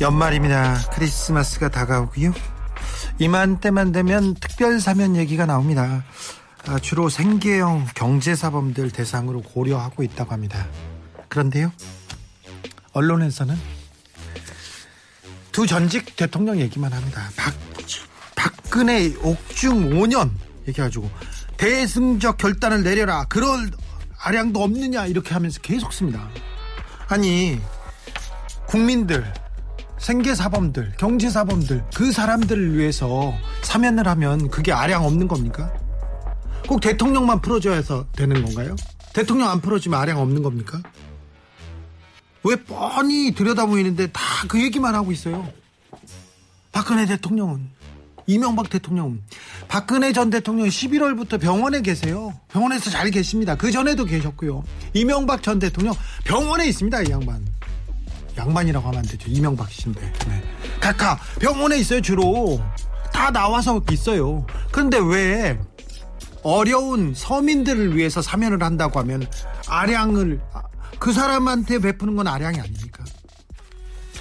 연말입니다. 크리스마스가 다가오고요. 이맘때만 되면 특별 사면 얘기가 나옵니다. 아, 주로 생계형 경제사범들 대상으로 고려하고 있다고 합니다. 그런데요, 언론에서는 두 전직 대통령 얘기만 합니다. 박, 박근혜 옥중 5년 얘기해가지고 대승적 결단을 내려라. 그럴 아량도 없느냐 이렇게 하면서 계속 씁니다. 아니 국민들 생계사범들, 경제사범들, 그 사람들을 위해서 사면을 하면 그게 아량 없는 겁니까? 꼭 대통령만 풀어줘야 해서 되는 건가요? 대통령 안 풀어주면 아량 없는 겁니까? 왜 뻔히 들여다보이는데 다 그 얘기만 하고 있어요? 박근혜 대통령은, 이명박 대통령은, 박근혜 전 대통령은 11월부터 병원에 계세요. 병원에서 잘 계십니다. 그 전에도 계셨고요. 이명박 전 대통령 병원에 있습니다, 이 양반. 양반이라고 하면 안 되죠. 이명박 씨인데. 네. 각하 병원에 있어요, 주로. 다 나와서 있어요. 그런데 왜 어려운 서민들을 위해서 사면을 한다고 하면 아량을 그 사람한테 베푸는 건 아량이 아닙니까?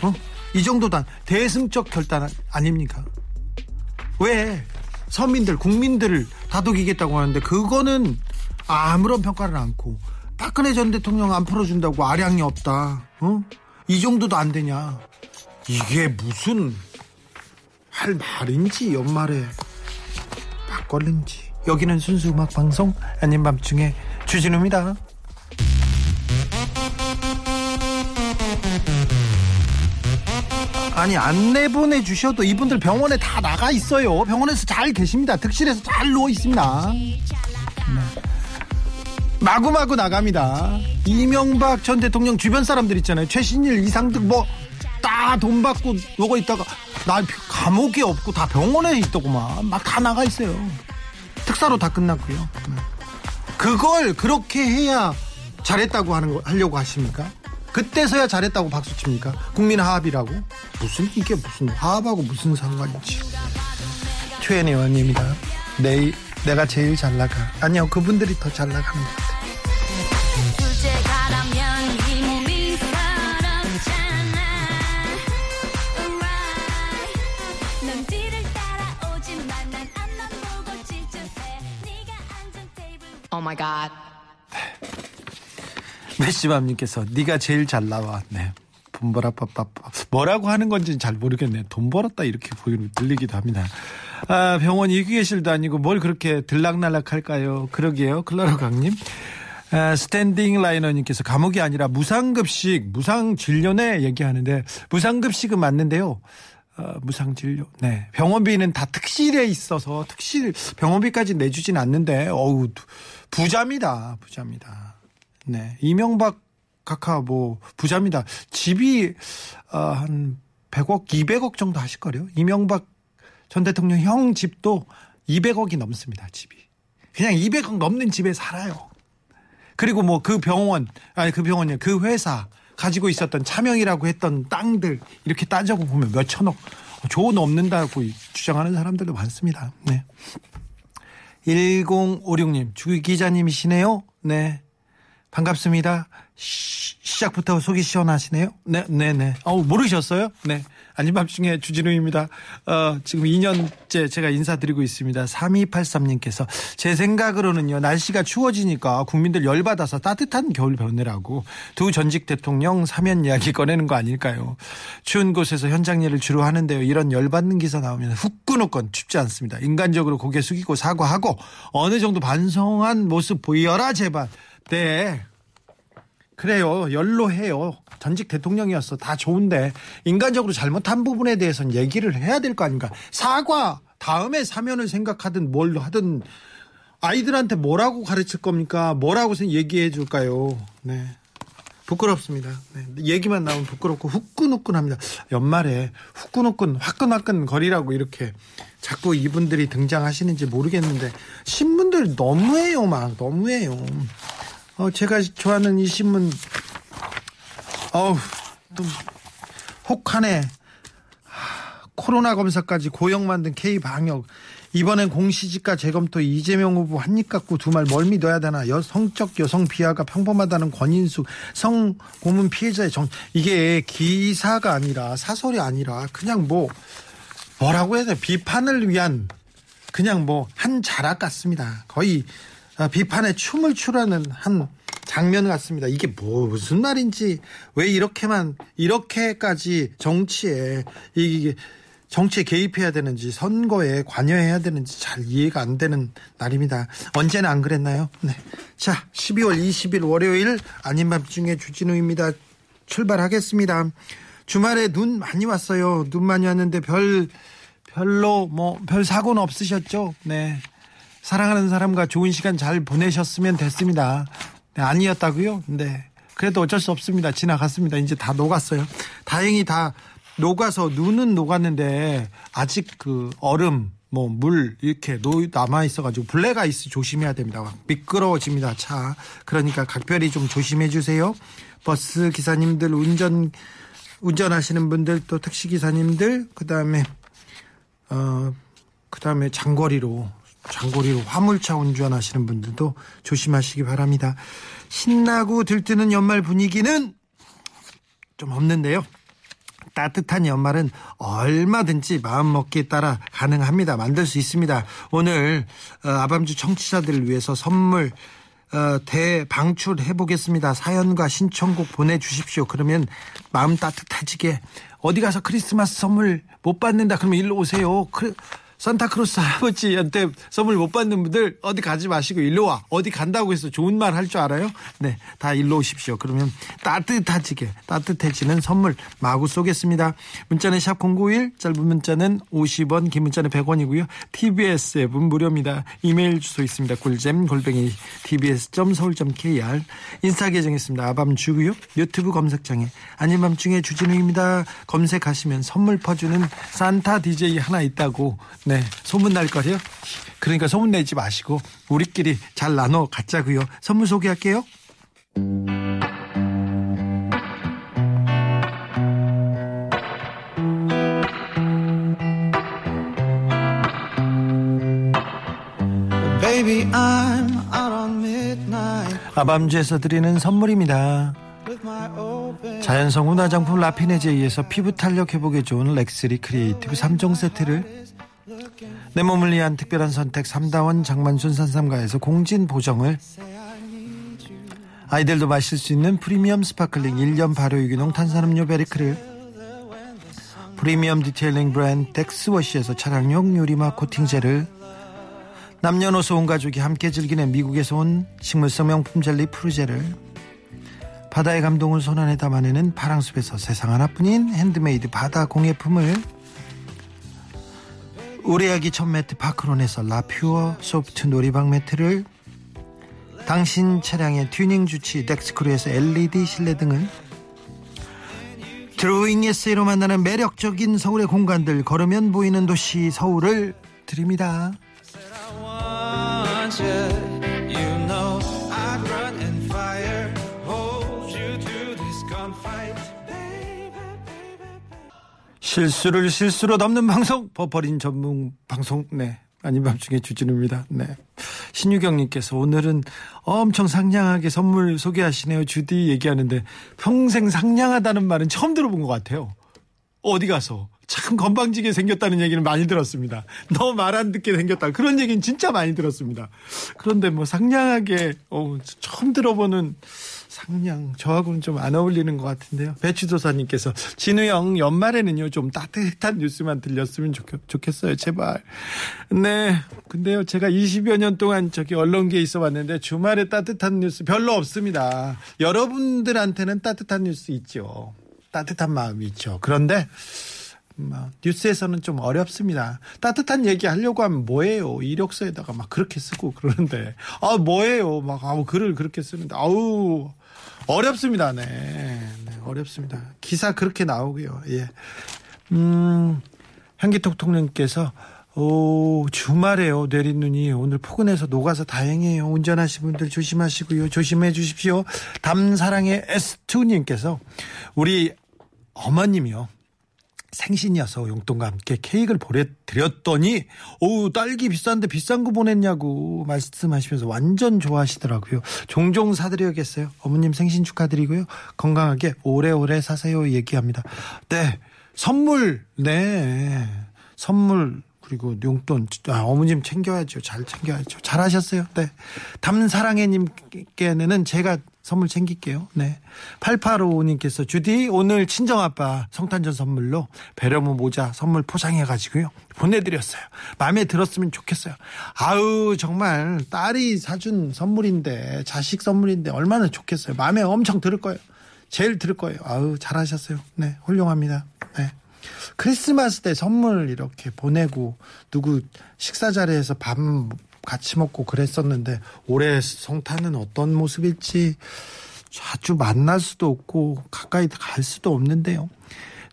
어? 이 정도단 대승적 결단 아닙니까? 왜 서민들, 국민들을 다독이겠다고 하는데 그거는 아무런 평가를 않고 박근혜 전 대통령 안 풀어준다고 아량이 없다. 어? 이 정도도 안 되냐? 이게 무슨 할 말인지 연말에 막걸리인지 여기는 순수 음악 방송 아닌 밤중에 주진우입니다. 아니 안 내 보내 주셔도 이분들 병원에 다 나가 있어요. 병원에서 잘 계십니다. 득실에서 잘 누워 있습니다. 네. 마구마구 나갑니다. 이명박 전 대통령 주변 사람들 있잖아요. 최신일, 이상득 뭐 다 돈 받고 누워 있다가 나 감옥에 없고 다 병원에 있더구만. 막 다 나가 있어요. 특사로 다 끝났고요. 네. 그걸 그렇게 해야 잘했다고 하는 거 하려고 하십니까? 그때서야 잘했다고 박수 칩니까? 국민 화합이라고? 무슨 이게 무슨 화합하고 무슨 상관이지? 최현 의원입니다. 내일 내가 제일 잘 나가. 아니요, 그분들이 더 잘 나가는 것 같아요. 이 테이블 Oh my god 메시맘님께서 네가 제일 잘 나와. 네. 돈 벌어 빠빠빠 뭐라고 하는 건지는 잘 모르겠네. 돈 벌었다 이렇게 보이는 들리기도 합니다. 아 병원 이기계실도 아니고 뭘 그렇게 들락날락 할까요? 그러게요. 클라로 강님. 아, 스탠딩 라이너님께서 감옥이 아니라 무상급식, 무상진료네 얘기하는데 무상급식은 맞는데요. 어, 무상진료. 네. 병원비는 다 특실에 있어서 특실 병원비까지 내주진 않는데 어우 부자입니다. 부자입니다. 네. 이명박 각하 뭐 부자입니다. 집이 어, 한 100억, 200억 정도 하실 거래요. 이명박 전 대통령 형 집도 200억이 넘습니다. 집이. 그냥 200억 넘는 집에 살아요. 그리고 뭐 그 병원, 아니 그 병원이요. 그 회사 가지고 있었던 차명이라고 했던 땅들 이렇게 따져고 보면 몇 천억 좋은 없는다고 주장하는 사람들도 많습니다. 네. 1056님, 주 기자님이시네요. 네. 반갑습니다. 시, 시작부터 속이 시원하시네요. 네, 네, 네. 어우, 모르셨어요? 네. 아닌 밤중에 주진우입니다. 어, 지금 2년째 제가 인사드리고 있습니다. 3283님께서 제 생각으로는요, 날씨가 추워지니까 국민들 열받아서 따뜻한 겨울 보내라고 두 전직 대통령 사면 이야기 꺼내는 거 아닐까요? 추운 곳에서 현장 일을 주로 하는데요. 이런 열받는 기사 나오면 후끈후끈 춥지 않습니다. 인간적으로 고개 숙이고 사과하고 어느 정도 반성한 모습 보여라, 제발. 네. 그래요. 연로해요. 전직 대통령이었어. 다 좋은데 인간적으로 잘못한 부분에 대해서는 얘기를 해야 될 거 아닌가. 사과 다음에 사면을 생각하든 뭘 하든 아이들한테 뭐라고 가르칠 겁니까? 뭐라고 얘기해 줄까요? 네. 부끄럽습니다. 네, 얘기만 나오면 부끄럽고 후끈후끈합니다. 연말에 후끈후끈 화끈화끈 거리라고 이렇게 자꾸 이분들이 등장하시는지 모르겠는데 신문들 너무해요, 막 너무해요. 어, 제가 좋아하는 이 신문, 어우, 또 혹한에 하, 코로나 검사까지 고용 만든 K 방역. 이번엔 공시지가 재검토 이재명 후보 한입 갖고 두말뭘 믿어야 되나? 여 성적 여성 비하가 평범하다는 권인숙 성 고문 피해자의 정 이게 기사가 아니라 사설이 아니라 그냥 뭐 뭐라고 해야 돼? 비판을 위한 그냥 뭐 한 자락 같습니다. 거의 아, 비판에 춤을 추라는 한 장면 같습니다. 이게 뭐 무슨 말인지 왜 이렇게만 이렇게까지 정치에 이게 정치에 개입해야 되는지 선거에 관여해야 되는지 잘 이해가 안 되는 날입니다. 언제나 안 그랬나요? 네. 자, 12월 20일 월요일 아닌 밤중에 주진우입니다. 출발하겠습니다. 주말에 눈 많이 왔어요. 눈 많이 왔는데 별 별로 뭐 별 사고는 없으셨죠? 네. 사랑하는 사람과 좋은 시간 잘 보내셨으면 됐습니다. 네, 아니었다고요? 네. 그래도 어쩔 수 없습니다. 지나갔습니다. 이제 다 녹았어요. 다행히 다 녹아서 눈은 녹았는데 아직 그 얼음 뭐 물 이렇게 남아 있어가지고 블랙 아이스 조심해야 됩니다. 미끄러워집니다 차. 그러니까 각별히 좀 조심해 주세요. 버스 기사님들 운전 운전하시는 분들 또 택시 기사님들 그 다음에 어 그 다음에 장거리로 장거리로 화물차 운전하시는 분들도 조심하시기 바랍니다. 신나고 들뜨는 연말 분위기는 좀 없는데요. 따뜻한 연말은 얼마든지 마음먹기에 따라 가능합니다. 만들 수 있습니다. 오늘 어, 아밤주 청취자들을 위해서 선물 어, 대방출해 보겠습니다. 사연과 신청곡 보내주십시오. 그러면 마음 따뜻해지게 어디 가서 크리스마스 선물 못 받는다 그러면 일로 오세요. 그, 산타크로스 할아버지한테 선물 못 받는 분들 어디 가지 마시고 일로 와. 어디 간다고 해서 좋은 말 할 줄 알아요? 네, 다 일로 오십시오. 그러면 따뜻해지게 따뜻해지는 선물 마구 쏘겠습니다. 문자는 샵 #091 짧은 문자는 50원, 긴 문자는 100원이고요. TBS 앱은 무료입니다. 이메일 주소 있습니다. 꿀잼 골뱅이 tbs.서울.kr 인스타 계정 있습니다. 아밤 주고요. 유튜브 검색창에 아닌 밤중에 주진우입니다. 검색하시면 선물 퍼주는 산타 DJ 하나 있다고 네, 소문 날 거예요. 그러니까 소문 내지 마시고 우리끼리 잘 나눠 갖자고요. 선물 소개할게요. Baby, I'm out on midnight. 아밤주에서 드리는 선물입니다. 자연성분 화장품 라피네제이에서 피부 탄력 회복에 좋은 렉스리 크리에이티브 3종 세트를 내 몸을 위한 특별한 선택 3다원 장만순 산삼가에서 공진 보정을. 아이들도 마실 수 있는 프리미엄 sparkling 1년 발효 유기농 탄산음료 베리크를. 프리미엄 detailing 브랜드 덱스워시에서 차량용 유리막 코팅제를 남녀노소 온 가족이 함께 즐기는 미국에서 온 식물성 명품 젤리 프루제를. 바다의 감동을 손안에 담아내는 파랑숲에서 세상 하나뿐인 핸드메이드 바다 공예품을 우리 아기 첫 매트 파크론에서 라퓨어 소프트 놀이방 매트를 당신 차량의 튜닝 주치 덱스크루에서 LED 실내 등을 드로잉 에세이로 만나는 매력적인 서울의 공간들 걸으면 보이는 도시 서울을 드립니다. 실수를 실수로 넘는 방송 버퍼린 전문 방송 네 아닌 밤중에 주진우입니다. 네 신유경님께서 오늘은 엄청 상냥하게 선물 소개하시네요. 주디 얘기하는데 평생 상냥하다는 말은 처음 들어본 것 같아요. 어디 가서 참 건방지게 생겼다는 얘기는 많이 들었습니다. 너 말 안 듣게 생겼다. 그런 얘기는 진짜 많이 들었습니다. 그런데 뭐 상냥하게 어, 처음 들어보는 상냥 저하고는 좀 안 어울리는 것 같은데요. 배추도사님께서 진우 형 연말에는요 좀 따뜻한 뉴스만 들렸으면 좋겠, 어요 제발. 네. 근데요 제가 20여 년 동안 저기 언론계에 있어 왔는데 주말에 따뜻한 뉴스 별로 없습니다. 여러분들한테는 따뜻한 뉴스 있죠. 따뜻한 마음이 있죠. 그런데 뭐 뉴스에서는 좀 어렵습니다. 따뜻한 얘기 하려고 하면 뭐예요? 이력서에다가 막 그렇게 쓰고 그러는데 아 뭐예요? 막 아우 글을 그렇게 쓰는데 아우 어렵습니다. 네. 네, 어렵습니다. 기사 그렇게 나오고요. 예. 음, 향기톡톡님께서 오, 주말에요. 내린 눈이 오늘 포근해서 녹아서 다행이에요. 운전하시는 분들 조심하시고요. 조심해 주십시오. 담사랑의 S2님께서 우리 어머님이요. 생신이어서 용돈과 함께 케이크를 보내드렸더니 오 딸기 비싼데 비싼 거 보냈냐고 말씀하시면서 완전 좋아하시더라고요. 종종 사드려야겠어요. 어머님 생신 축하드리고요. 건강하게 오래오래 사세요 얘기합니다. 네 선물 네 선물 그리고 용돈 아, 어머님 챙겨야죠. 잘 챙겨야죠. 잘하셨어요. 네 담사랑해님께는 제가 선물 챙길게요. 네. 8855님께서 주디 오늘 친정아빠 성탄절 선물로 배려무 모자 선물 포장해가지고요. 보내드렸어요. 마음에 들었으면 좋겠어요. 아우 정말 딸이 사준 선물인데 자식 선물인데 얼마나 좋겠어요. 마음에 엄청 들을 거예요. 제일 들을 거예요. 아우 잘하셨어요. 네 훌륭합니다. 네. 크리스마스 때 선물 이렇게 보내고 누구 식사 자리에서 밥 같이 먹고 그랬었는데 올해 성탄은 어떤 모습일지 자주 만날 수도 없고 가까이 갈 수도 없는데요.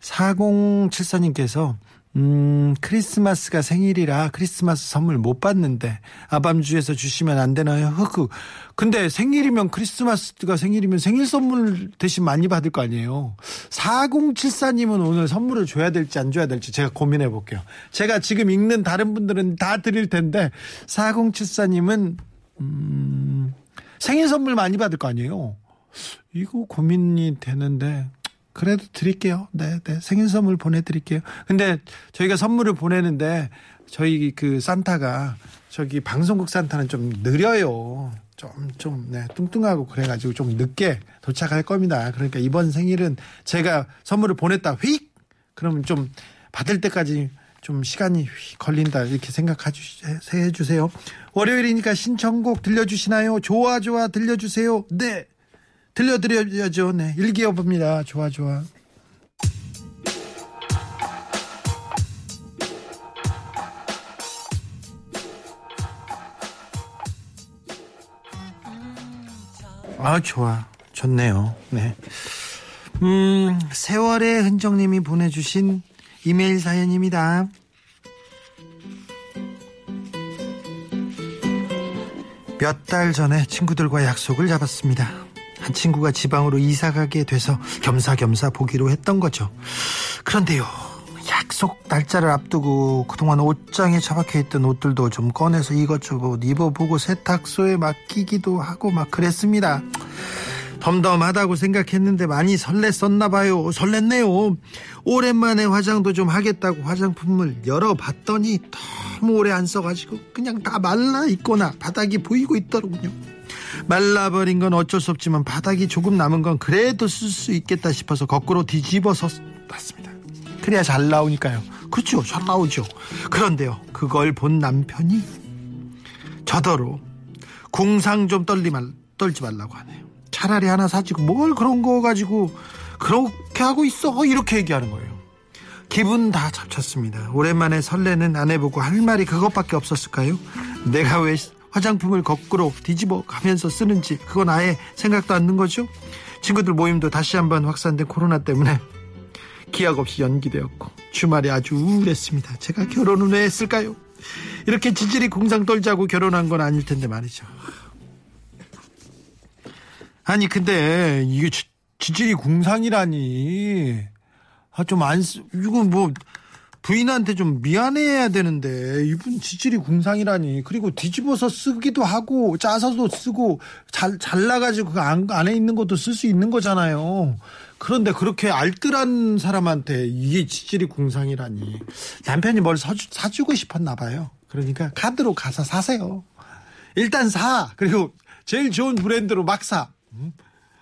4074님께서 음, 크리스마스가 생일이라 크리스마스 선물 못 받는데 아밤주에서 주시면 안 되나요? 흑흑. 근데 생일이면 크리스마스가 생일이면 생일 선물 대신 많이 받을 거 아니에요. 4074님은 오늘 선물을 줘야 될지 안 줘야 될지 제가 고민해 볼게요. 제가 지금 읽는 다른 분들은 다 드릴 텐데 4074님은 음, 생일 선물 많이 받을 거 아니에요. 이거 고민이 되는데 그래도 드릴게요. 네, 네. 생일 선물 보내드릴게요. 근데 저희가 선물을 보내는데 저희 그 산타가 저기 방송국 산타는 좀 느려요. 좀, 좀, 네, 뚱뚱하고 그래가지고 좀 늦게 도착할 겁니다. 그러니까 이번 생일은 제가 선물을 보냈다 휙! 그러면 좀 받을 때까지 좀 시간이 휙 걸린다. 이렇게 생각해 주세요. 월요일이니까 신청곡 들려주시나요? 좋아, 좋아, 들려주세요. 네. 들려드려야죠. 네. 일기어봅니다. 좋아, 좋아. 아, 좋아. 좋네요. 네. 음, 세월의 흔적님이 보내주신 이메일 사연입니다. 몇 달 전에 친구들과 약속을 잡았습니다. 한 친구가 지방으로 이사 가게 돼서 겸사겸사 보기로 했던 거죠. 그런데요. 약속 날짜를 앞두고 그동안 옷장에 처박혀 있던 옷들도 좀 꺼내서 이것저것 입어보고 세탁소에 맡기기도 하고 막 그랬습니다. 덤덤하다고 생각했는데 많이 설렜었나 봐요. 설렜네요. 오랜만에 화장도 좀 하겠다고 화장품을 열어봤더니 너무 오래 안 써가지고 그냥 다 말라 있거나 바닥이 보이고 있더군요. 말라버린 건 어쩔 수 없지만 바닥이 조금 남은 건 그래도 쓸 수 있겠다 싶어서 거꾸로 뒤집어서 봤습니다. 그래야 잘 나오니까요. 그렇죠. 잘 나오죠. 그런데요. 그걸 본 남편이 저더러 궁상 좀 떨리 말, 떨지 말라고 하네요. 차라리 하나 사지고 뭘 그런 거 가지고 그렇게 하고 있어 이렇게 얘기하는 거예요. 기분 다 잡쳤습니다. 오랜만에 설레는 아내 보고 할 말이 그것밖에 없었을까요? 내가 왜 화장품을 거꾸로 뒤집어 가면서 쓰는지 그건 아예 생각도 않는 거죠. 친구들 모임도 다시 한번 확산된 코로나 때문에 기약 없이 연기되었고 주말에 아주 우울했습니다. 제가 결혼은 왜 했을까요? 이렇게 지질이 공상 떨자고 결혼한 건 아닐 텐데 말이죠. 아니 근데 이게 지, 지질이 궁상이라니 아 좀안 이건 뭐 부인한테 좀 미안해야 되는데 이분 지질이 궁상이라니 그리고 뒤집어서 쓰기도 하고 짜서도 쓰고 잘 잘라가지고 그 안, 안에 있는 것도 쓸 수 있는 거잖아요. 그런데 그렇게 알뜰한 사람한테 이게 지질이 궁상이라니 남편이 뭘 사주, 사주고 싶었나 봐요. 그러니까 카드로 가서 사세요. 일단 사 그리고 제일 좋은 브랜드로 막 사. 음?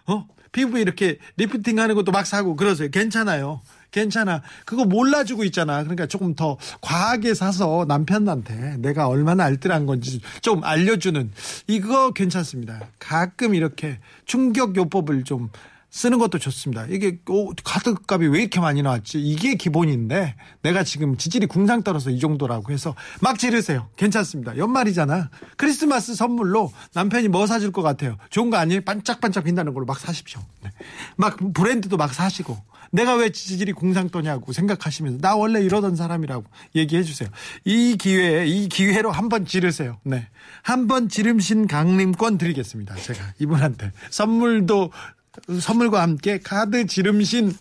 어? 피부 이렇게 리프팅 하는 것도 막 사고 그러세요. 괜찮아요. 괜찮아. 그거 몰라주고 있잖아. 그러니까 조금 더 과하게 사서 남편한테 내가 얼마나 알뜰한 건지 좀 알려주는 이거 괜찮습니다. 가끔 이렇게 충격 요법을 좀 쓰는 것도 좋습니다. 이게 오, 카드 값이 왜 이렇게 많이 나왔지? 이게 기본인데 내가 지금 지질이 궁상 떨어서 이 정도라고 해서 막 지르세요. 괜찮습니다. 연말이잖아. 크리스마스 선물로 남편이 뭐 사줄 것 같아요? 좋은 거 아니에요? 반짝반짝 빛나는 걸로 막 사십시오. 네. 막 브랜드도 막 사시고 내가 왜 지질이 궁상 떠냐고 생각하시면서 나 원래 이러던 사람이라고 얘기해 주세요. 이 기회에 이 기회로 한번 지르세요. 네. 한번 지름신 강림권 드리겠습니다. 제가 이분한테 선물도 선물과 함께 카드 지름신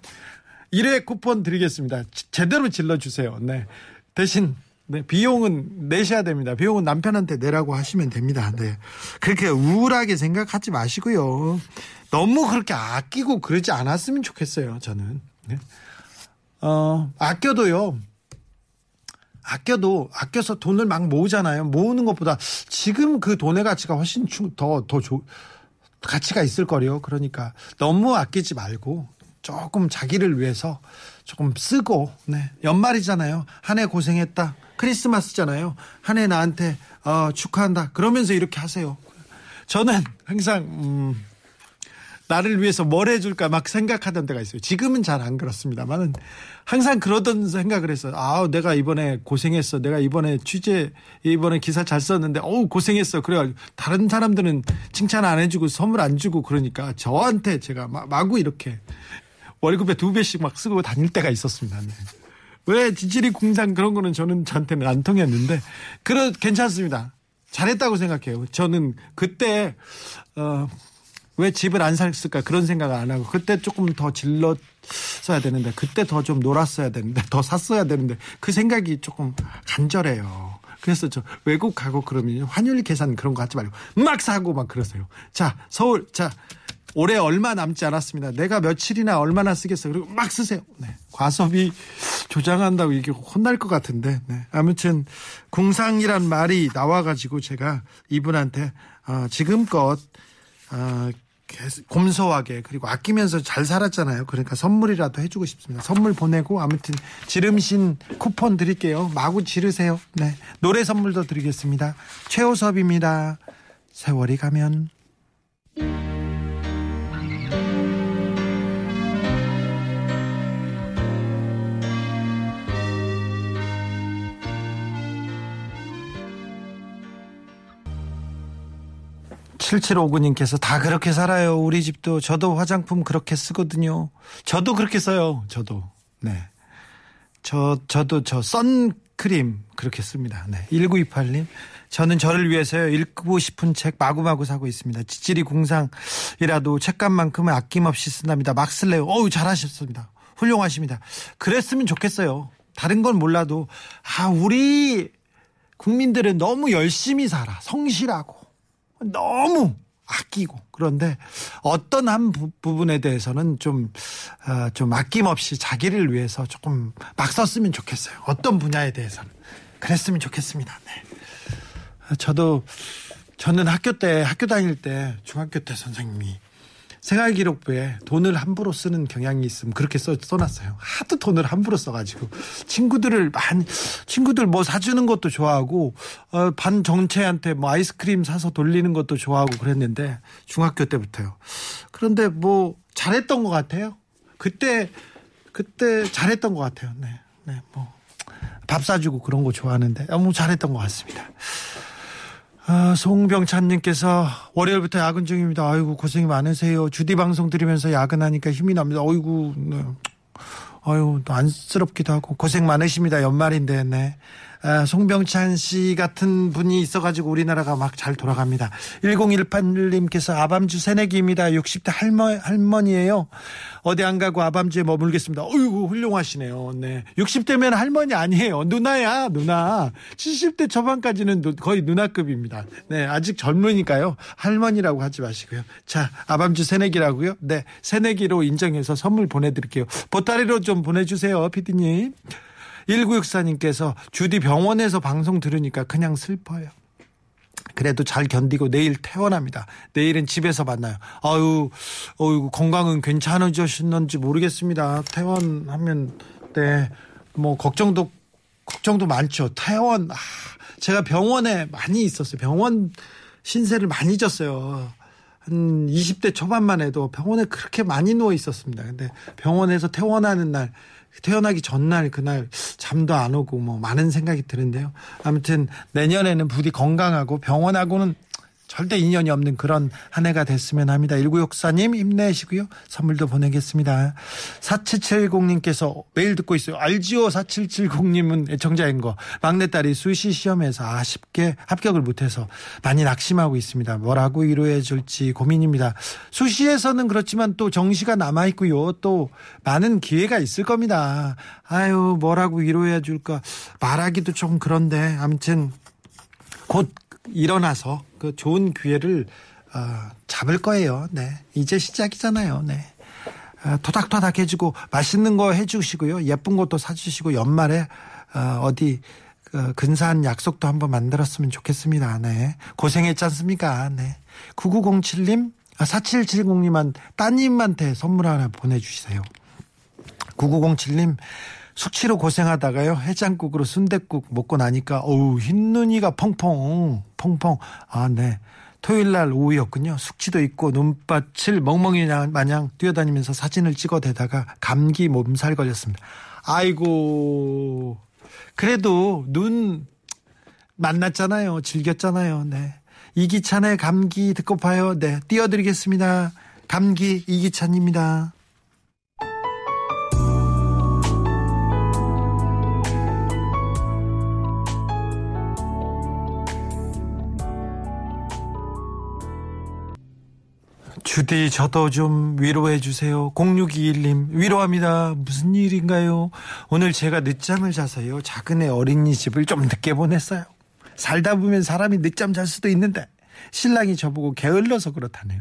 1회 쿠폰 드리겠습니다. 지- 제대로 질러 주세요. 네. 대신 네, 비용은 내셔야 됩니다. 비용은 남편한테 내라고 하시면 됩니다. 네. 그렇게 우울하게 생각하지 마시고요. 너무 그렇게 아끼고 그러지 않았으면 좋겠어요. 저는. 네. 어, 아껴도요. 아껴도 아껴서 돈을 막 모으잖아요. 모으는 것보다 지금 그 돈의 가치가 훨씬 더더 가치가 있을 거래요. 그러니까 너무 아끼지 말고 조금 자기를 위해서 조금 쓰고 네. 연말이잖아요. 한 해 고생했다. 크리스마스잖아요. 한 해 나한테 어, 축하한다. 그러면서 이렇게 하세요. 저는 항상 음, 나를 위해서 뭘 해줄까 막 생각하던 때가 있어요. 지금은 잘 안 그렇습니다만은 항상 그러던 생각을 했어요. 아, 내가 이번에 고생했어. 내가 이번에 취재, 이번에 기사 잘 썼는데, 어우, 고생했어. 그래가지고 다른 사람들은 칭찬 안 해주고 선물 안 주고 그러니까 저한테 제가 마, 마구 이렇게 월급에 두 배씩 막 쓰고 다닐 때가 있었습니다. 네. 왜 지질이 궁상 그런 거는 저는 저한테는 안 통했는데, 그러, 괜찮습니다. 잘했다고 생각해요. 저는 그때, 어, 왜 집을 안 샀을까 그런 생각을 안 하고 그때 조금 더 질렀어야 되는데 그때 더 좀 놀았어야 되는데 더 샀어야 되는데 그 생각이 조금 간절해요. 그래서 저 외국 가고 그러면 환율 계산 그런 거 하지 말고 막 사고 막 그러세요. 자 서울 자 올해 얼마 남지 않았습니다. 내가 며칠이나 얼마나 쓰겠어. 그리고 막 쓰세요. 네. 과소비 조장한다고 이게 혼날 것 같은데. 네. 아무튼 궁상이란 말이 나와가지고 제가 이분한테 어, 지금껏 어, 계속 곰소하게 그리고 아끼면서 잘 살았잖아요. 그러니까 선물이라도 해주고 싶습니다. 선물 보내고 아무튼 지름신 쿠폰 드릴게요. 마구 지르세요. 네 노래 선물도 드리겠습니다. 최호섭입니다. 세월이 가면 칠칠오구님께서 다 그렇게 살아요. 우리 집도 저도 화장품 그렇게 쓰거든요. 저도 그렇게 써요. 저도. 네. 저 저도 저 선크림 그렇게 씁니다. 네. 1928님. 저는 저를 위해서요. 읽고 싶은 책 마구마구 사고 있습니다. 지질이 궁상이라도 책값만큼은 아낌없이 쓴답니다. 막 쓸래요. 어우 잘하셨습니다. 훌륭하십니다. 그랬으면 좋겠어요. 다른 건 몰라도 아 우리 국민들은 너무 열심히 살아. 성실하고 너무 아끼고 그런데 어떤 한 부, 분에 대해서는 좀, 어, 좀 아낌없이 자기를 위해서 조금 막 썼으면 좋겠어요. 어떤 분야에 대해서는. 그랬으면 좋겠습니다. 네. 저도, 저는 학교 때, 학교 다닐 때, 중학교 때 선생님이 생활기록부에 돈을 함부로 쓰는 경향이 있으면 그렇게 써, 써놨어요. 하도 돈을 함부로 써가지고 친구들을 많이 친구들 뭐 사주는 것도 좋아하고 어, 반 정체한테 뭐 아이스크림 사서 돌리는 것도 좋아하고 그랬는데 중학교 때부터요. 그런데 뭐 잘했던 것 같아요. 그때 그때 잘했던 것 같아요. 네, 네, 뭐 밥 사주고 그런 거 좋아하는데 너무 잘했던 것 같습니다. 아, 송병찬님께서 월요일부터 야근 중입니다. 아이고 고생이 많으세요. 주디 방송 들으면서 야근하니까 힘이 납니다. 어이구, 네. 아유 또 안쓰럽기도 하고 고생 많으십니다. 연말인데, 네. 아, 송병찬 씨 같은 분이 있어가지고 우리나라가 막 잘 돌아갑니다. 1018님께서 아밤주 새내기입니다. 60대 할머, 할머니예요. 어디 안 가고 아밤주에 머물겠습니다. 어이구 훌륭하시네요. 네. 60대면 할머니 아니에요. 누나야 누나. 70대 초반까지는 누- 거의 누나급입니다. 네 아직 젊으니까요. 할머니라고 하지 마시고요. 자 아밤주 새내기라고요. 네 새내기로 인정해서 선물 보내드릴게요. 보따리로 좀 보내주세요. 피디님. 1964님께서 주디 병원에서 방송 들으니까 그냥 슬퍼요. 그래도 잘 견디고 내일 퇴원합니다. 내일은 집에서 만나요. 아유, 어유 건강은 괜찮으셨는지 모르겠습니다. 퇴원하면 네, 뭐 걱정도 걱정도 많죠. 퇴원. 아, 제가 병원에 많이 있었어요. 병원 신세를 많이 졌어요. 한 20대 초반만 해도 병원에 그렇게 많이 누워 있었습니다. 근데 병원에서 퇴원하는 날, 퇴원하기 전날 그날 잠도 안 오고 뭐 많은 생각이 드는데요. 아무튼 내년에는 부디 건강하고 병원하고는 절대 인연이 없는 그런 한 해가 됐으면 합니다. 1964님 힘내시고요. 선물도 보내겠습니다. 4770님께서 매일 듣고 있어요. 알지요 4770님은 애청자인 거. 막내딸이 수시 시험에서 아쉽게 합격을 못해서 많이 낙심하고 있습니다. 뭐라고 위로해 줄지 고민입니다. 수시에서는 그렇지만 또 정시가 남아있고요. 또 많은 기회가 있을 겁니다. 아유 뭐라고 위로해 줄까 말하기도 좀 그런데 아무튼 곧 일어나서 그 좋은 기회를 어, 잡을 거예요. 네, 이제 시작이잖아요. 네, 아, 토닥토닥 해주고 맛있는 거 해주시고요. 예쁜 것도 사주시고 연말에 어, 어디 그 근사한 약속도 한번 만들었으면 좋겠습니다. 네, 고생했지 않습니까? 네, 9907님, 아, 4770님한 따님한테 선물 하나 보내주세요. 9907님 숙취로 고생하다가요 해장국으로 순댓국 먹고 나니까 어우 흰눈이가 펑펑 펑펑. 아네. 토요일 날 오후였군요. 숙취도 있고 눈밭을 멍멍이 마냥 뛰어다니면서 사진을 찍어대다가 감기 몸살 걸렸습니다. 아이고. 그래도 눈 만났잖아요. 즐겼잖아요. 네. 이기찬의 감기 듣고 봐요. 네. 띄워드리겠습니다. 감기 이기찬입니다 주디 저도 좀 위로해 주세요. 0621님 위로합니다. 무슨 일인가요? 오늘 제가 늦잠을 자서요. 작은 애 어린이집을 좀 늦게 보냈어요. 살다 보면 사람이 늦잠 잘 수도 있는데 신랑이 저보고 게을러서 그렇다네요.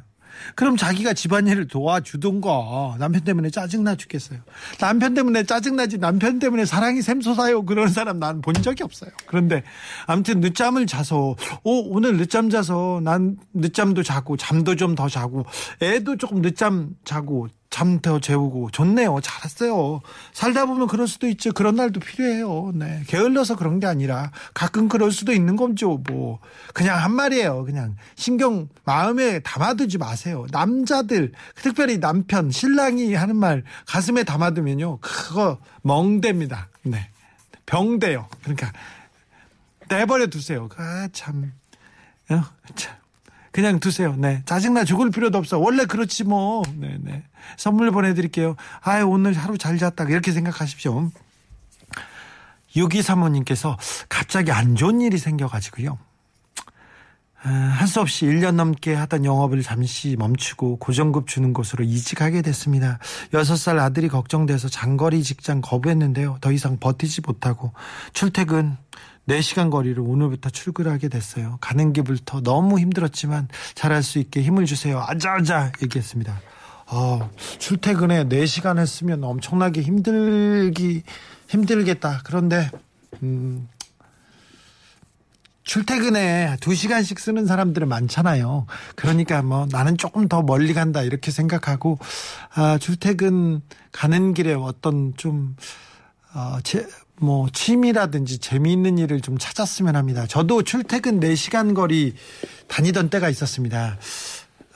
그럼 자기가 집안일을 도와주던가 남편 때문에 짜증나 죽겠어요. 남편 때문에 짜증나지 남편 때문에 사랑이 샘솟아요. 그런 사람 난 본 적이 없어요. 그런데 아무튼 늦잠을 자서 오 오늘 늦잠 자서 난 늦잠도 자고 잠도 좀 더 자고 애도 조금 늦잠 자고 잠더 재우고 좋네요. 잘했어요. 살다 보면 그럴 수도 있죠. 그런 날도 필요해요. 네. 게을러서 그런 게 아니라 가끔 그럴 수도 있는 거죠. 뭐 그냥 한 말이에요. 그냥 신경 마음에 담아두지 마세요. 남자들 특별히 남편 신랑이 하는 말 가슴에 담아두면요. 그거 멍됩니다. 네. 병돼요. 그러니까 내버려 두세요. 아 참. 어, 참. 그냥 두세요. 네. 짜증나 죽을 필요도 없어. 원래 그렇지 뭐. 네, 네. 선물 보내드릴게요. 아유, 오늘 하루 잘 잤다. 이렇게 생각하십시오. 6235님께서 갑자기 안 좋은 일이 생겨가지고요. 아, 할수 없이 1년 넘게 하던 영업을 잠시 멈추고 고정급 주는 곳으로 이직하게 됐습니다. 6살 아들이 걱정돼서 장거리 직장 거부했는데요. 더 이상 버티지 못하고 출퇴근 4시간 거리를 오늘부터 출근하게 됐어요. 가는 길부터 너무 힘들었지만 잘할 수 있게 힘을 주세요. 아자아자 얘기했습니다. 어, 출퇴근에 4시간 했으면 엄청나게 힘들기 힘들겠다. 그런데 음, 출퇴근에 2시간씩 쓰는 사람들은 많잖아요. 그러니까 뭐 나는 조금 더 멀리 간다 이렇게 생각하고 아, 출퇴근 가는 길에 어떤 좀 어, 제, 뭐 취미라든지 재미있는 일을 좀 찾았으면 합니다. 저도 출퇴근 4시간 거리 다니던 때가 있었습니다.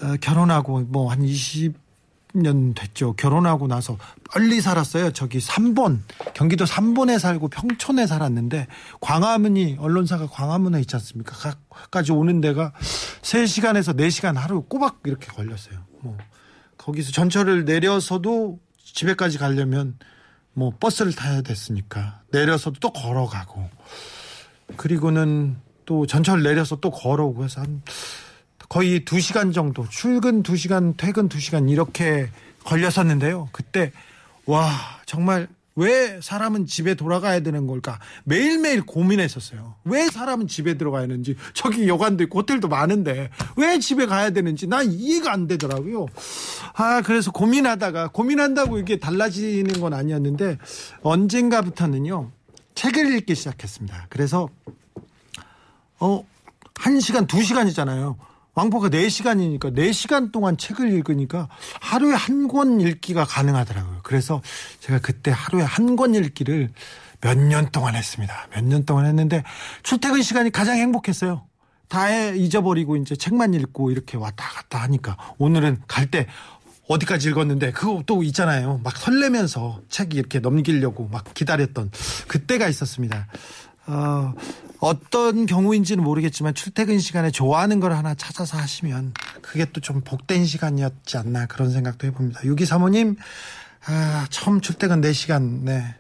어, 결혼하고 뭐 한 20년 됐죠. 결혼하고 나서 빨리 살았어요. 저기 3번 경기도 3번에 살고 평촌에 살았는데 광화문이 언론사가 광화문에 있지 않습니까? 까지 오는 데가 3시간에서 4시간 하루 꼬박 이렇게 걸렸어요. 뭐 거기서 전철을 내려서도 집에까지 가려면 뭐 버스를 타야 됐으니까 내려서도 또 걸어가고 그리고는 또 전철 내려서 또 걸어오고 해서 한 거의 2시간 정도 출근 2시간 퇴근 2시간 이렇게 걸렸었는데요. 그때 와 정말 왜 사람은 집에 돌아가야 되는 걸까 매일매일 고민했었어요. 왜 사람은 집에 들어가야 하는지 저기 여관도 있고 호텔도 많은데 왜 집에 가야 되는지 난 이해가 안 되더라고요. 아 그래서 고민하다가 고민한다고 이게 달라지는 건 아니었는데 언젠가부터는요 책을 읽기 시작했습니다. 그래서 어 1시간 2시간이잖아요. 왕복가 4시간이니까 4시간 동안 책을 읽으니까 하루에 한 권 읽기가 가능하더라고요. 그래서 제가 그때 하루에 한 권 읽기를 몇 년 동안 했습니다. 몇 년 동안 했는데 출퇴근 시간이 가장 행복했어요. 다 해- 잊어버리고 이제 책만 읽고 이렇게 왔다 갔다 하니까 오늘은 갈 때 어디까지 읽었는데 그거 또 있잖아요. 막 설레면서 책 이렇게 넘기려고 막 기다렸던 그때가 있었습니다. 어, 어떤 경우인지는 모르겠지만 출퇴근 시간에 좋아하는 걸 하나 찾아서 하시면 그게 또 좀 복된 시간이었지 않나 그런 생각도 해봅니다. 유기 사모님, 아, 처음 출퇴근 4시간, 네.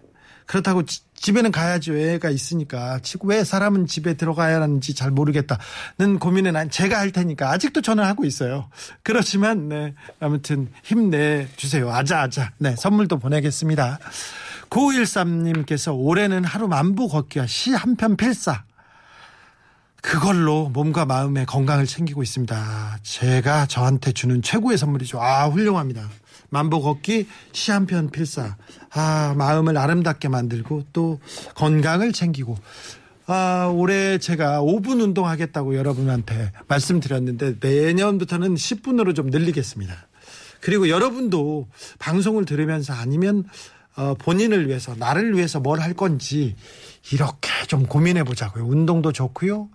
그렇다고 지- 집에는 가야지 애가 있으니까 지- 왜 사람은 집에 들어가야 하는지 잘 모르겠다는 고민은 안- 제가 할 테니까 아직도 저는 하고 있어요. 그렇지만 네 아무튼 힘내 주세요. 아자아자. 네 선물도 보내겠습니다. 9513님께서 올해는 하루 만보 걷기와 시 한 편 필사 그걸로 몸과 마음의 건강을 챙기고 있습니다. 제가 저한테 주는 최고의 선물이죠. 아, 훌륭합니다. 만보 걷기, 시 한 편 필사. 아, 마음을 아름답게 만들고 또 건강을 챙기고. 아, 올해 제가 5분 운동하겠다고 여러분한테 말씀드렸는데 내년부터는 10분으로 좀 늘리겠습니다. 그리고 여러분도 방송을 들으면서 아니면 어, 본인을 위해서 나를 위해서 뭘 할 건지 이렇게 좀 고민해 보자고요. 운동도 좋고요.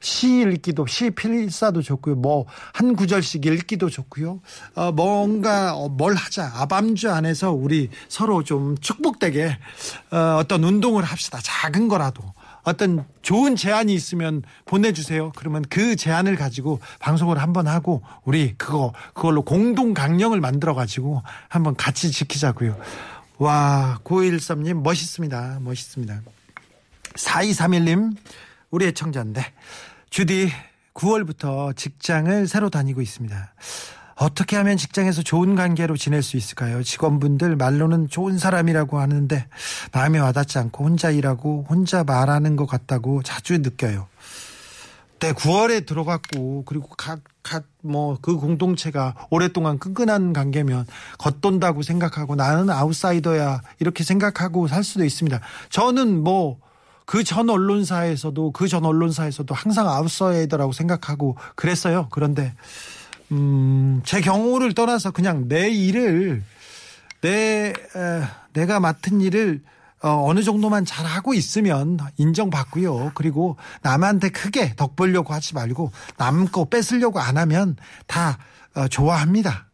시 읽기도 시 필사도 좋고요. 뭐 한 구절씩 읽기도 좋고요. 어, 뭔가 어, 뭘 하자. 아밤주 안에서 우리 서로 좀 축복되게 어, 어떤 운동을 합시다. 작은 거라도. 어떤 좋은 제안이 있으면 보내주세요. 그러면 그 제안을 가지고 방송을 한번 하고 우리 그거 그걸로 공동 강령을 만들어 가지고 한번 같이 지키자고요. 와 9213님 멋있습니다. 멋있습니다. 4231님 우리 애청자인데 주디 9월부터 직장을 새로 다니고 있습니다. 어떻게 하면 직장에서 좋은 관계로 지낼 수 있을까요? 직원분들 말로는 좋은 사람이라고 하는데 마음에 와닿지 않고 혼자 일하고 혼자 말하는 것 같다고 자주 느껴요. 네, 9월에 들어갔고 그리고 각 각 뭐 그 공동체가 오랫동안 끈끈한 관계면 겉돈다고 생각하고 나는 아웃사이더야 이렇게 생각하고 살 수도 있습니다. 저는 뭐 그 전 언론사에서도 그 전 언론사에서도 항상 아웃사이더라고 생각하고 그랬어요. 그런데 음, 제 경우를 떠나서 그냥 내 일을 내 에, 내가 맡은 일을 어, 어느 정도만 잘 하고 있으면 인정받고요. 그리고 남한테 크게 덕 보려고 하지 말고 남 거 뺏으려고 안 하면 다 어, 좋아합니다.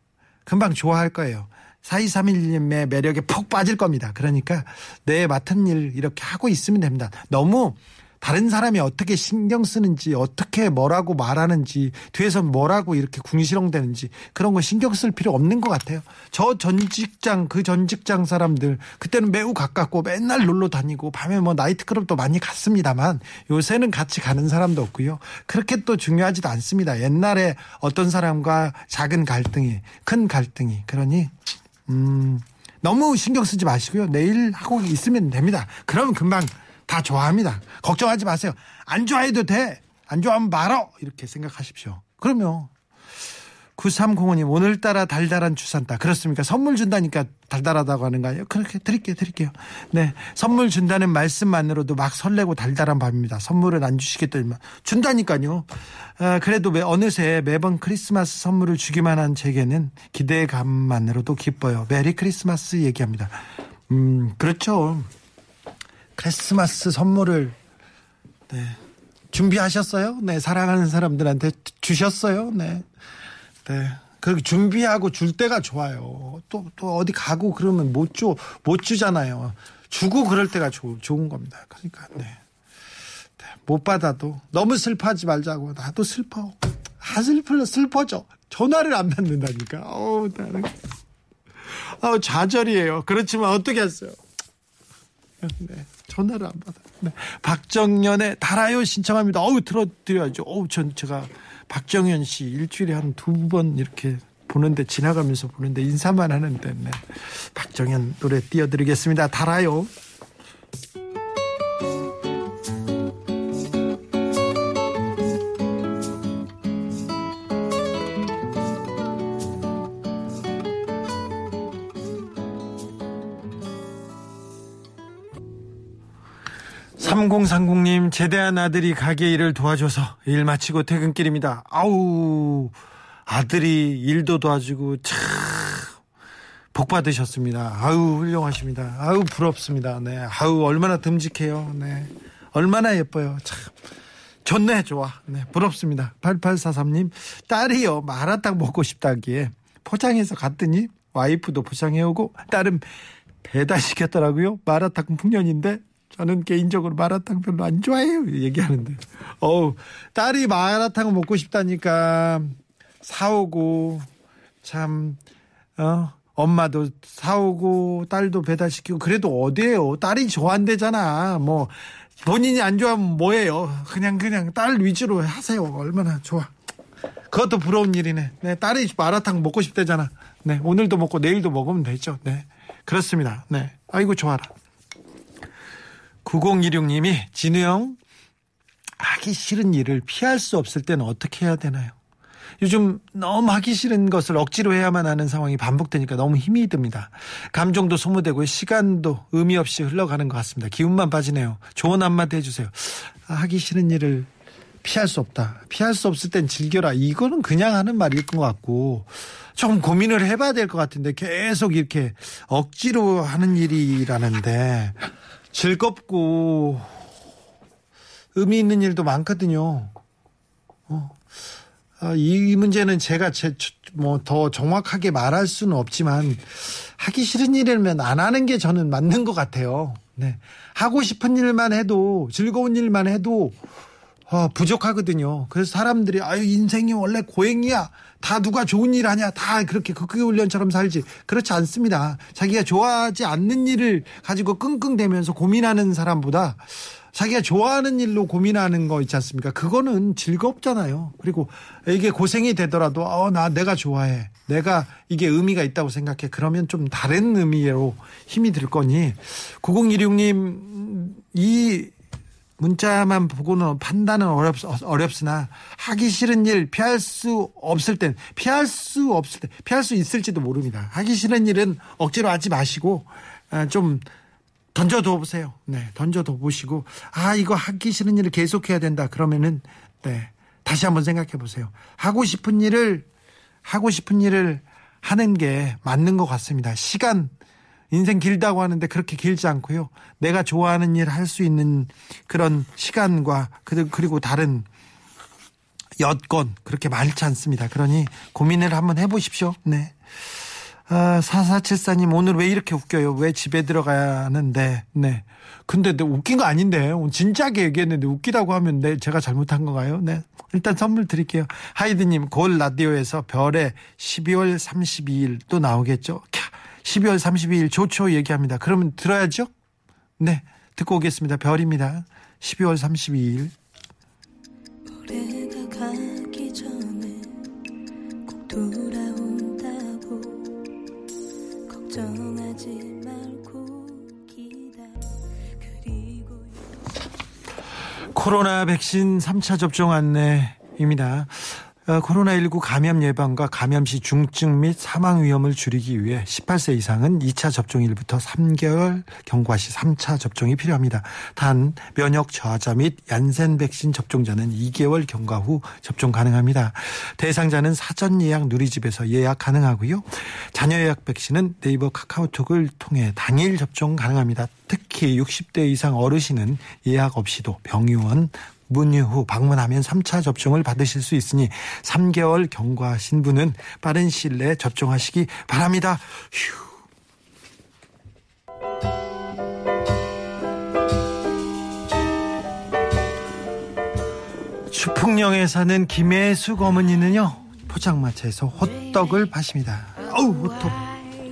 금방 좋아할 거예요. 4231님의 매력에 푹 빠질 겁니다. 그러니까 내 맡은 일 이렇게 하고 있으면 됩니다. 너무 다른 사람이 어떻게 신경 쓰는지 어떻게 뭐라고 말하는지 뒤에서 뭐라고 이렇게 궁시렁대는지 그런 거 신경 쓸 필요 없는 것 같아요. 저 전 직장 그 전 직장 사람들 그때는 매우 가깝고 맨날 놀러 다니고 밤에 뭐 나이트클럽도 많이 갔습니다만 요새는 같이 가는 사람도 없고요. 그렇게 또 중요하지도 않습니다. 옛날에 어떤 사람과 작은 갈등이 큰 갈등이 그러니 음 너무 신경 쓰지 마시고요. 내일 하고 있으면 됩니다. 그러면 금방 다 좋아합니다. 걱정하지 마세요. 안 좋아해도 돼. 안 좋아하면 말어. 이렇게 생각하십시오. 그럼요. 9305님, 오늘따라 달달한 추산다. 그렇습니까? 선물 준다니까 달달하다고 하는 거 아니에요? 그렇게 드릴게요, 드릴게요. 네. 선물 준다는 말씀만으로도 막 설레고 달달한 밤입니다. 선물은 안 주시겠더니만. 준다니까요. 아, 그래도 매, 어느새 매번 크리스마스 선물을 주기만 한 제게는 기대감만으로도 기뻐요. 메리 크리스마스 얘기합니다. 음, 그렇죠. 크리스마스 선물을 네. 준비하셨어요? 네, 사랑하는 사람들한테 주셨어요? 네. 네. 그 준비하고 줄 때가 좋아요. 또, 또 어디 가고 그러면 못 줘, 못 주잖아요. 주고 그럴 때가 좋, 좋은 겁니다. 그러니까, 네. 네, 못 받아도 너무 슬퍼하지 말자고. 나도 슬퍼. 아, 슬퍼, 슬퍼져. 전화를 안 받는다니까. 어우, 나는. 아우, 좌절이에요. 그렇지만 어떻게 했어요? 네, 전화를 안 받아. 네. 박정현의 달아요 신청합니다. 어우 들어드려야죠. 어우 전 제가 박정현 씨 일주일에 한 두 번 이렇게 보는데 지나가면서 보는데 인사만 하는데 네. 박정현 노래 띄워드리겠습니다. 달아요. 삼공삼공님 제대한 아들이 가게 일을 도와줘서 일 마치고 퇴근길입니다. 아우 아들이 일도 도와주고 참 복 받으셨습니다. 아우 훌륭하십니다. 아우 부럽습니다. 네, 아우 얼마나 듬직해요. 네, 얼마나 예뻐요. 참 좋네, 좋아. 네, 부럽습니다. 8843님, 딸이요, 마라탕 먹고 싶다기에 포장해서 갔더니 와이프도 포장해오고 딸은 배달시켰더라고요. 마라탕 풍년인데 저는 개인적으로 마라탕 별로 안 좋아해요. 얘기하는데. 어우, 딸이 마라탕 먹고 싶다니까 사오고 참, 어, 엄마도 사오고 딸도 배달시키고 그래도 어디에요. 딸이 좋아한대잖아. 뭐 본인이 안 좋아하면 뭐예요. 그냥 그냥 딸 위주로 하세요. 얼마나 좋아. 그것도 부러운 일이네. 네, 딸이 마라탕 먹고 싶대잖아. 네, 오늘도 먹고 내일도 먹으면 되죠. 네, 그렇습니다. 네, 아이고 좋아라. 9016님이 진우 형 하기 싫은 일을 피할 수 없을 때는 어떻게 해야 되나요? 요즘 너무 하기 싫은 것을 억지로 해야만 하는 상황이 반복되니까 너무 힘이 듭니다. 감정도 소모되고 시간도 의미 없이 흘러가는 것 같습니다. 기운만 빠지네요. 좋은 한마디 해주세요. 아, 하기 싫은 일을 피할 수 없다. 피할 수 없을 땐 즐겨라. 이거는 그냥 하는 말일 것 같고 좀 고민을 해봐야 될 것 같은데 계속 이렇게 억지로 하는 일이라는데 즐겁고 의미 있는 일도 많거든요. 어. 아, 이 문제는 제가 뭐더 정확하게 말할 수는 없지만 하기 싫은 일이면 안 하는 게 저는 맞는 것 같아요. 네. 하고 싶은 일만 해도 즐거운 일만 해도 어, 부족하거든요. 그래서 사람들이 아유 인생이 원래 고행이야. 다 누가 좋은 일 하냐. 다 그렇게 극극 훈련처럼 살지. 그렇지 않습니다. 자기가 좋아하지 않는 일을 가지고 끙끙대면서 고민하는 사람보다 자기가 좋아하는 일로 고민하는 거 있지 않습니까? 그거는 즐겁잖아요. 그리고 이게 고생이 되더라도 어, 나 내가 좋아해. 내가 이게 의미가 있다고 생각해. 그러면 좀 다른 의미로 힘이 들 거니 9016님 이 문자만 보고는 판단은 어렵, 어렵으나 하기 싫은 일 피할 수 없을 땐 피할 수 없을 때 피할 수 있을지도 모릅니다. 하기 싫은 일은 억지로 하지 마시고 아, 좀 던져둬 보세요. 네, 던져둬 보시고 아 이거 하기 싫은 일을 계속해야 된다. 그러면은 네 다시 한번 생각해 보세요. 하고 싶은 일을 하고 싶은 일을 하는 게 맞는 것 같습니다. 시간 인생 길다고 하는데 그렇게 길지 않고요. 내가 좋아하는 일 할 수 있는 그런 시간과 그리고 다른 여건 그렇게 많지 않습니다. 그러니 고민을 한번 해보십시오. 네. 아, 4474님, 오늘 왜 이렇게 웃겨요? 왜 집에 들어가는데, 네. 근데 웃긴 거 아닌데, 진지하게 얘기했는데 웃기다고 하면 네, 제가 잘못한 건가요? 네. 일단 선물 드릴게요. 하이드님, 골 라디오에서 별에 12월 32일 또 나오겠죠? 캬, 12월 32일 좋죠 얘기합니다. 그러면 들어야죠? 네. 듣고 오겠습니다. 별입니다. 12월 32일. 올해가 가기 전에 꼭 돌아온다고 걱정하지 말고 기다려 그리고 코로나 백신 3차 접종 안내입니다. 어, 코로나19 감염 예방과 감염 시 중증 및 사망 위험을 줄이기 위해 18세 이상은 2차 접종일부터 3개월 경과 시 3차 접종이 필요합니다. 단 면역 저하자 및 얀센 백신 접종자는 2개월 경과 후 접종 가능합니다. 대상자는 사전 예약 누리집에서 예약 가능하고요. 자녀 예약 백신은 네이버 카카오톡을 통해 당일 접종 가능합니다. 특히 60대 이상 어르신은 예약 없이도 병의원 문의 후 방문하면 3차 접종을 받으실 수 있으니 3개월 경과하신 분은 빠른 시일 내에 접종하시기 바랍니다. 휴. 추풍령에 사는 김혜숙 어머니는요 포장마차에서 호떡을 파십니다. 어우 호떡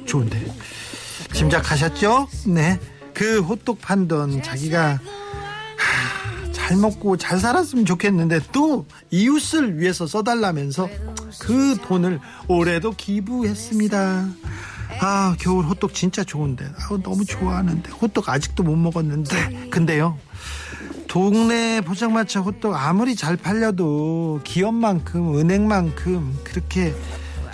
좋은데 짐작하셨죠? 네. 그 호떡 판돈 자기가 잘 먹고 잘 살았으면 좋겠는데 또 이웃을 위해서 써달라면서 그 돈을 올해도 기부했습니다. 아 겨울 호떡 진짜 좋은데. 아, 너무 좋아하는데. 호떡 아직도 못 먹었는데. 근데요 동네 포장마차 호떡 아무리 잘 팔려도 기업만큼 은행만큼 그렇게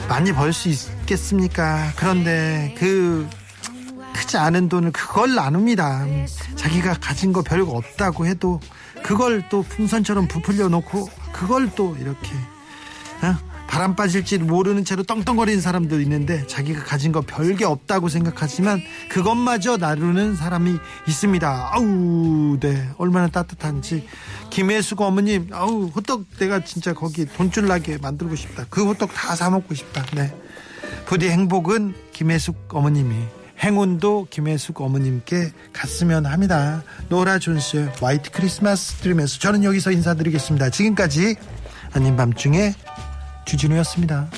많이 벌 수 있겠습니까? 그런데 그 크지 않은 돈을 그걸 나눕니다. 자기가 가진 거 별거 없다고 해도 그걸 또 풍선처럼 부풀려 놓고 그걸 또 이렇게 어? 바람 빠질지 모르는 채로 떵떵거리는 사람도 있는데 자기가 가진 거 별게 없다고 생각하지만 그것마저 나누는 사람이 있습니다. 아우, 네. 얼마나 따뜻한지. 김혜숙 어머님, 아우, 호떡 내가 진짜 거기 돈줄 나게 만들고 싶다. 그 호떡 다 사먹고 싶다. 네. 부디 행복은 김혜숙 어머님이 행운도 김혜숙 어머님께 갔으면 합니다. 노라 존스의 화이트 크리스마스 들으면서 저는 여기서 인사드리겠습니다. 지금까지 아닌 밤중에 주진우였습니다.